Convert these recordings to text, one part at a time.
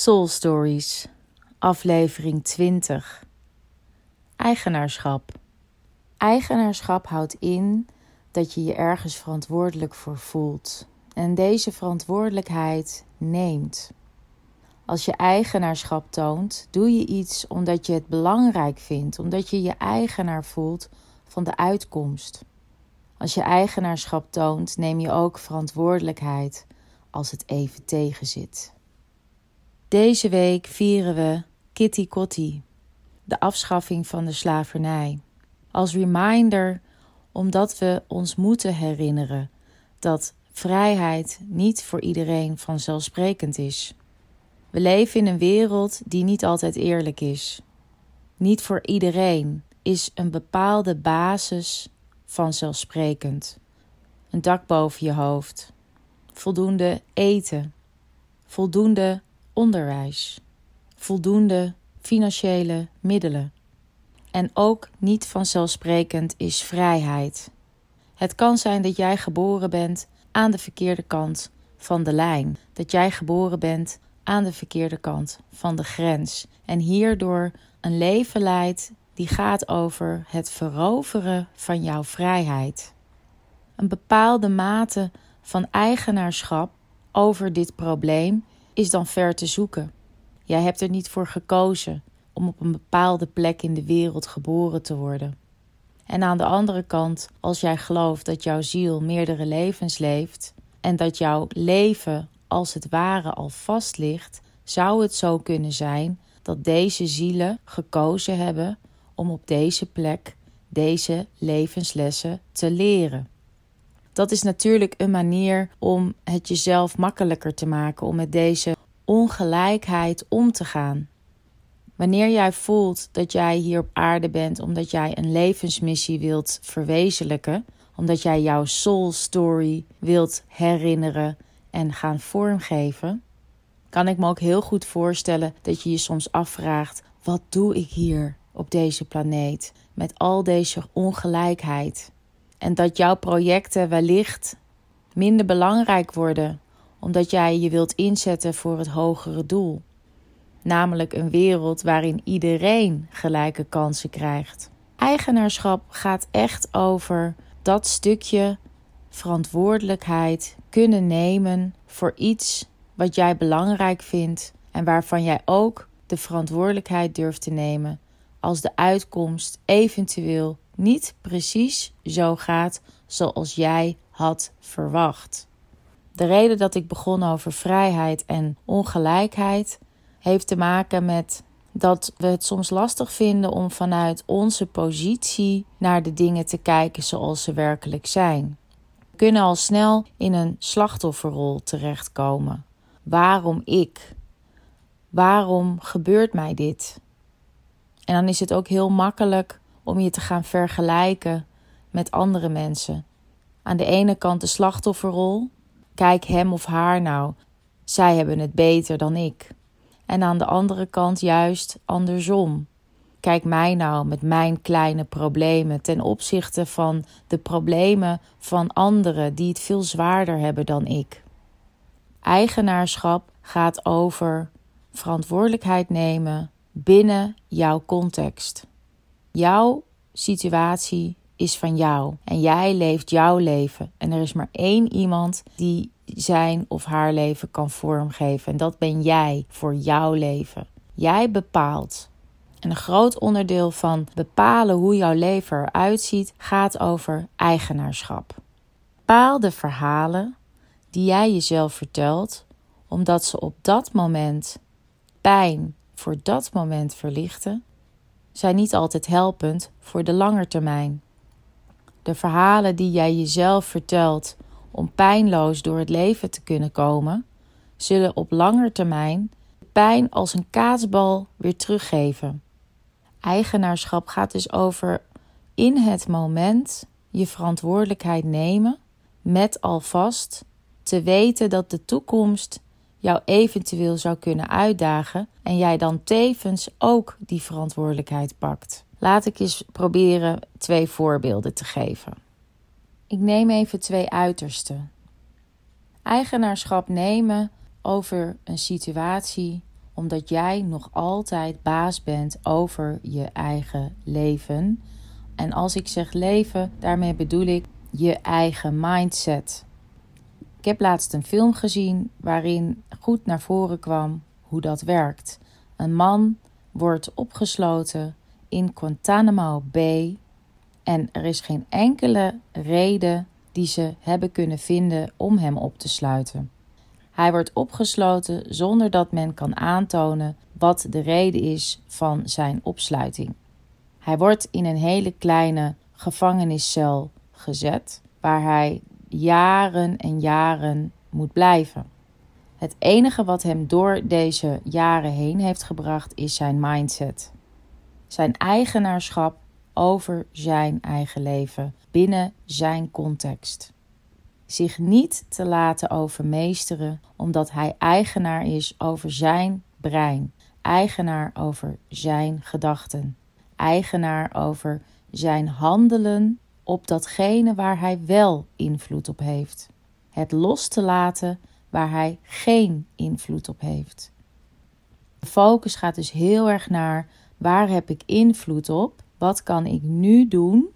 Soul Stories, aflevering 20. Eigenaarschap. Eigenaarschap houdt in dat je je ergens verantwoordelijk voor voelt en deze verantwoordelijkheid neemt. Als je eigenaarschap toont, doe je iets omdat je het belangrijk vindt, omdat je je eigenaar voelt van de uitkomst. Als je eigenaarschap toont, neem je ook verantwoordelijkheid als het even tegenzit. Deze week vieren we Kitty Kotti, de afschaffing van de slavernij. Als reminder omdat we ons moeten herinneren dat vrijheid niet voor iedereen vanzelfsprekend is. We leven in een wereld die niet altijd eerlijk is. Niet voor iedereen is een bepaalde basis vanzelfsprekend. Een dak boven je hoofd, voldoende eten, voldoende onderwijs, voldoende financiële middelen. En ook niet vanzelfsprekend is vrijheid. Het kan zijn dat jij geboren bent aan de verkeerde kant van de lijn, dat jij geboren bent aan de verkeerde kant van de grens en hierdoor een leven leidt die gaat over het veroveren van jouw vrijheid. Een bepaalde mate van eigenaarschap over dit probleem is dan ver te zoeken. Jij hebt er niet voor gekozen om op een bepaalde plek in de wereld geboren te worden. En aan de andere kant, als jij gelooft dat jouw ziel meerdere levens leeft en dat jouw leven als het ware al vast ligt, zou het zo kunnen zijn dat deze zielen gekozen hebben om op deze plek deze levenslessen te leren. Dat is natuurlijk een manier om het jezelf makkelijker te maken, om met deze ongelijkheid om te gaan. Wanneer jij voelt dat jij hier op aarde bent omdat jij een levensmissie wilt verwezenlijken, omdat jij jouw soul story wilt herinneren en gaan vormgeven, kan ik me ook heel goed voorstellen dat je je soms afvraagt: wat doe ik hier op deze planeet met al deze ongelijkheid? En dat jouw projecten wellicht minder belangrijk worden omdat jij je wilt inzetten voor het hogere doel, namelijk een wereld waarin iedereen gelijke kansen krijgt. Eigenaarschap gaat echt over dat stukje verantwoordelijkheid kunnen nemen voor iets wat jij belangrijk vindt en waarvan jij ook de verantwoordelijkheid durft te nemen als de uitkomst eventueel niet precies zo gaat zoals jij had verwacht. De reden dat ik begon over vrijheid en ongelijkheid heeft te maken met dat we het soms lastig vinden om vanuit onze positie naar de dingen te kijken zoals ze werkelijk zijn. We kunnen al snel in een slachtofferrol terechtkomen. Waarom ik? Waarom gebeurt mij dit? En dan is het ook heel makkelijk om je te gaan vergelijken met andere mensen. Aan de ene kant de slachtofferrol. Kijk hem of haar nou. Zij hebben het beter dan ik. En aan de andere kant juist andersom. Kijk mij nou met mijn kleine problemen ten opzichte van de problemen van anderen die het veel zwaarder hebben dan ik. Eigenaarschap gaat over verantwoordelijkheid nemen binnen jouw context. Jouw situatie is van jou en jij leeft jouw leven. En er is maar één iemand die zijn of haar leven kan vormgeven. En dat ben jij voor jouw leven. Jij bepaalt. En een groot onderdeel van bepalen hoe jouw leven eruit ziet gaat over eigenaarschap. Bepaal de verhalen die jij jezelf vertelt, omdat ze op dat moment pijn voor dat moment verlichten, zijn niet altijd helpend voor de lange termijn. De verhalen die jij jezelf vertelt om pijnloos door het leven te kunnen komen, zullen op lange termijn pijn als een kaasbal weer teruggeven. Eigenaarschap gaat dus over in het moment je verantwoordelijkheid nemen, met alvast te weten dat de toekomst jou eventueel zou kunnen uitdagen en jij dan tevens ook die verantwoordelijkheid pakt. Laat ik eens proberen twee voorbeelden te geven. Ik neem even twee uitersten. Eigenaarschap nemen over een situatie omdat jij nog altijd baas bent over je eigen leven. En als ik zeg leven, daarmee bedoel ik je eigen mindset. Heb laatst een film gezien waarin goed naar voren kwam hoe dat werkt. Een man wordt opgesloten in Guantanamo Bay en er is geen enkele reden die ze hebben kunnen vinden om hem op te sluiten. Hij wordt opgesloten zonder dat men kan aantonen wat de reden is van zijn opsluiting. Hij wordt in een hele kleine gevangeniscel gezet, waar hij jaren en jaren moet blijven. Het enige wat hem door deze jaren heen heeft gebracht is zijn mindset. Zijn eigenaarschap over zijn eigen leven binnen zijn context. Zich niet te laten overmeesteren omdat hij eigenaar is over zijn brein, eigenaar over zijn gedachten, eigenaar over zijn handelen op datgene waar hij wel invloed op heeft. Het los te laten waar hij geen invloed op heeft. De focus gaat dus heel erg naar waar heb ik invloed op? Wat kan ik nu doen?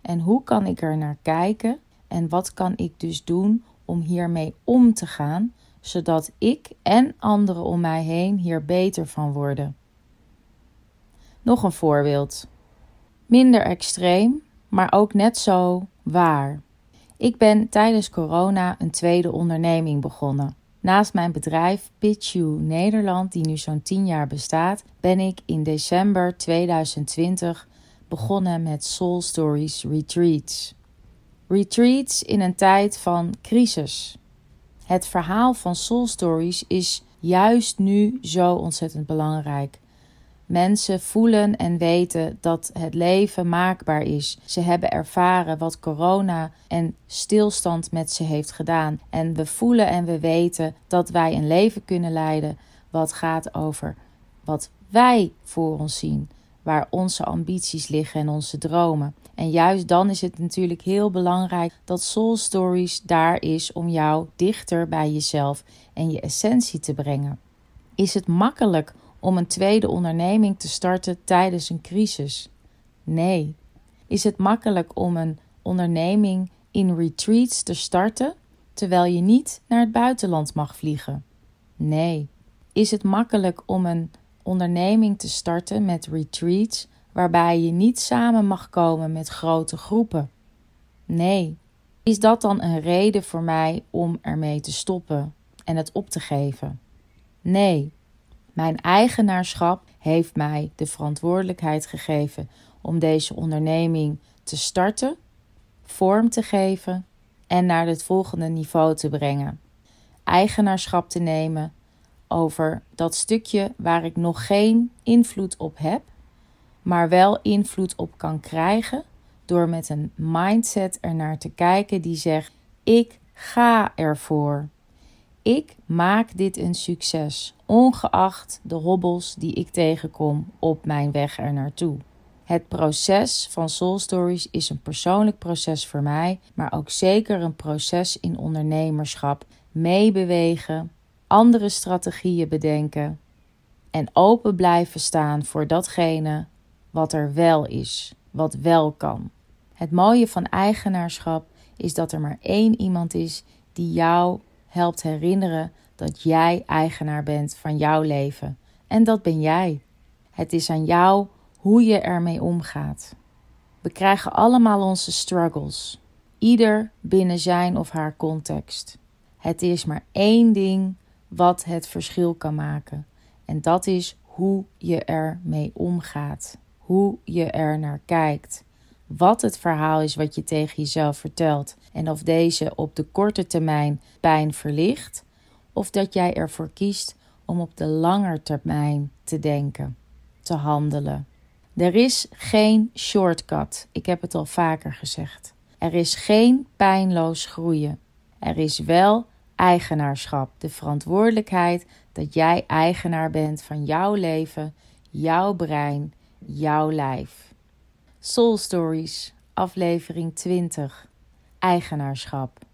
En hoe kan ik er naar kijken? En wat kan ik dus doen om hiermee om te gaan, zodat ik en anderen om mij heen hier beter van worden? Nog een voorbeeld. Minder extreem, maar ook net zo waar. Ik ben tijdens corona een tweede onderneming begonnen. Naast mijn bedrijf Pitch You Nederland, die nu zo'n 10 jaar bestaat, ben ik in december 2020 begonnen met Soul Stories Retreats. Retreats in een tijd van crisis. Het verhaal van Soul Stories is juist nu zo ontzettend belangrijk. Mensen voelen en weten dat het leven maakbaar is. Ze hebben ervaren wat corona en stilstand met ze heeft gedaan. En we voelen en we weten dat wij een leven kunnen leiden wat gaat over wat wij voor ons zien, waar onze ambities liggen en onze dromen. En juist dan is het natuurlijk heel belangrijk dat Soul Stories daar is om jou dichter bij jezelf en je essentie te brengen. Is het makkelijk om een tweede onderneming te starten tijdens een crisis? Nee. Is het makkelijk om een onderneming in retreats te starten terwijl je niet naar het buitenland mag vliegen? Nee. Is het makkelijk om een onderneming te starten met retreats waarbij je niet samen mag komen met grote groepen? Nee. Is dat dan een reden voor mij om ermee te stoppen en het op te geven? Nee. Mijn eigenaarschap heeft mij de verantwoordelijkheid gegeven om deze onderneming te starten, vorm te geven en naar het volgende niveau te brengen. Eigenaarschap te nemen over dat stukje waar ik nog geen invloed op heb, maar wel invloed op kan krijgen door met een mindset ernaar te kijken die zegt: ik ga ervoor. Ik maak dit een succes, ongeacht de hobbels die ik tegenkom op mijn weg er naartoe. Het proces van Soul Stories is een persoonlijk proces voor mij, maar ook zeker een proces in ondernemerschap. Meebewegen, andere strategieën bedenken en open blijven staan voor datgene wat er wel is, wat wel kan. Het mooie van eigenaarschap is dat er maar één iemand is die jou helpt herinneren dat jij eigenaar bent van jouw leven. En dat ben jij. Het is aan jou hoe je ermee omgaat. We krijgen allemaal onze struggles, ieder binnen zijn of haar context. Het is maar één ding wat het verschil kan maken. En dat is hoe je ermee omgaat, hoe je er naar kijkt, wat het verhaal is wat je tegen jezelf vertelt en of deze op de korte termijn pijn verlicht, of dat jij ervoor kiest om op de lange termijn te denken, te handelen. Er is geen shortcut, ik heb het al vaker gezegd. Er is geen pijnloos groeien. Er is wel eigenaarschap, de verantwoordelijkheid dat jij eigenaar bent van jouw leven, jouw brein, jouw lijf. Soul Stories, aflevering 20. Eigenaarschap.